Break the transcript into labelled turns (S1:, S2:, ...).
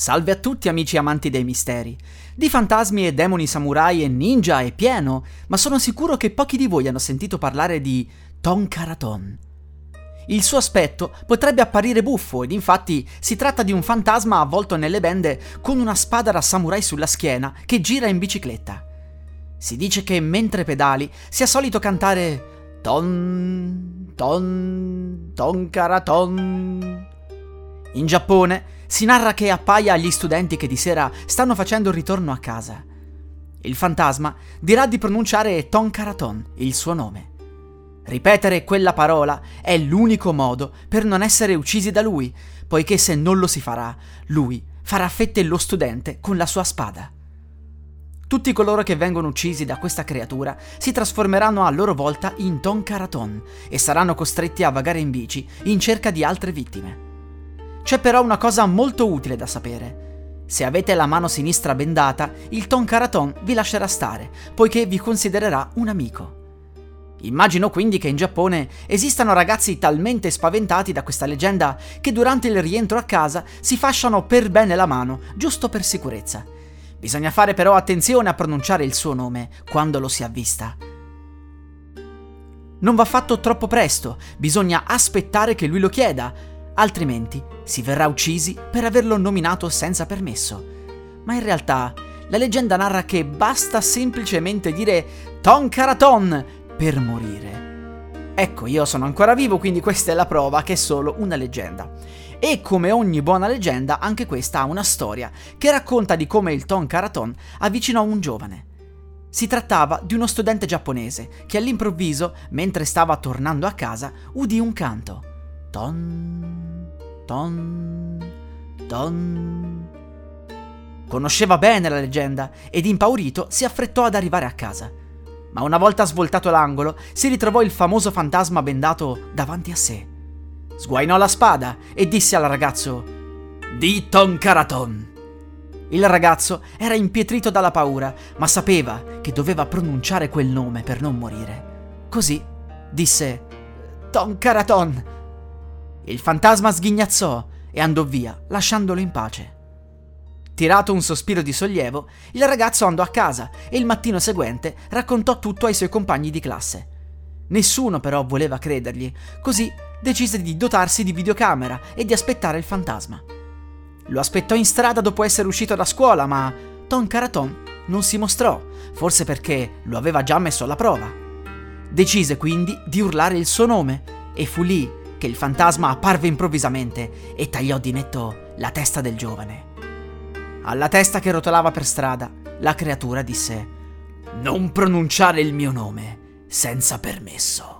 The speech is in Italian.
S1: Salve a tutti amici amanti dei misteri. Di fantasmi e demoni samurai e ninja è pieno, ma sono sicuro che pochi di voi hanno sentito parlare di Tonkaraton. Il suo aspetto potrebbe apparire buffo ed infatti si tratta di un fantasma avvolto nelle bende con una spada da samurai sulla schiena che gira in bicicletta. Si dice che mentre pedali sia solito cantare Ton, ton, tonkaraton. In Giappone si narra che appaia agli studenti che di sera stanno facendo il ritorno a casa. Il fantasma dirà di pronunciare Tonkaraton, il suo nome. Ripetere quella parola è l'unico modo per non essere uccisi da lui, poiché se non lo si farà, lui farà fette lo studente con la sua spada. Tutti coloro che vengono uccisi da questa creatura si trasformeranno a loro volta in Tonkaraton e saranno costretti a vagare in bici in cerca di altre vittime. C'è però una cosa molto utile da sapere. Se avete la mano sinistra bendata, il Tonkaraton vi lascerà stare, poiché vi considererà un amico. Immagino quindi che in Giappone esistano ragazzi talmente spaventati da questa leggenda che durante il rientro a casa si fasciano per bene la mano, giusto per sicurezza. Bisogna fare però attenzione a pronunciare il suo nome quando lo si avvista. Non va fatto troppo presto, bisogna aspettare che lui lo chieda, altrimenti si verrà uccisi per averlo nominato senza permesso. Ma in realtà la leggenda narra che basta semplicemente dire Tonkaraton per morire. Ecco, io sono ancora vivo, quindi questa è la prova che è solo una leggenda. E come ogni buona leggenda, anche questa ha una storia che racconta di come il Tonkaraton avvicinò un giovane. Si trattava di uno studente giapponese che all'improvviso, mentre stava tornando a casa, udì un canto. Ton, ton, ton. Conosceva bene la leggenda ed impaurito si affrettò ad arrivare a casa. Ma una volta svoltato l'angolo, si ritrovò il famoso fantasma bendato davanti a sé. Sguainò la spada e disse al ragazzo: Di Tonkaraton. Il ragazzo era impietrito dalla paura, ma sapeva che doveva pronunciare quel nome per non morire. Così disse: Tonkaraton. Il fantasma sghignazzò e andò via, lasciandolo in pace. Tirato un sospiro di sollievo, il ragazzo andò a casa e il mattino seguente raccontò tutto ai suoi compagni di classe. Nessuno però voleva credergli, così decise di dotarsi di videocamera e di aspettare il fantasma. Lo aspettò in strada dopo essere uscito da scuola, ma Ton Caraton non si mostrò, forse perché lo aveva già messo alla prova. Decise quindi di urlare il suo nome e fu lì che il fantasma apparve improvvisamente e tagliò di netto la testa del giovane. Alla testa che rotolava per strada, la creatura disse: Non pronunciare il mio nome senza permesso.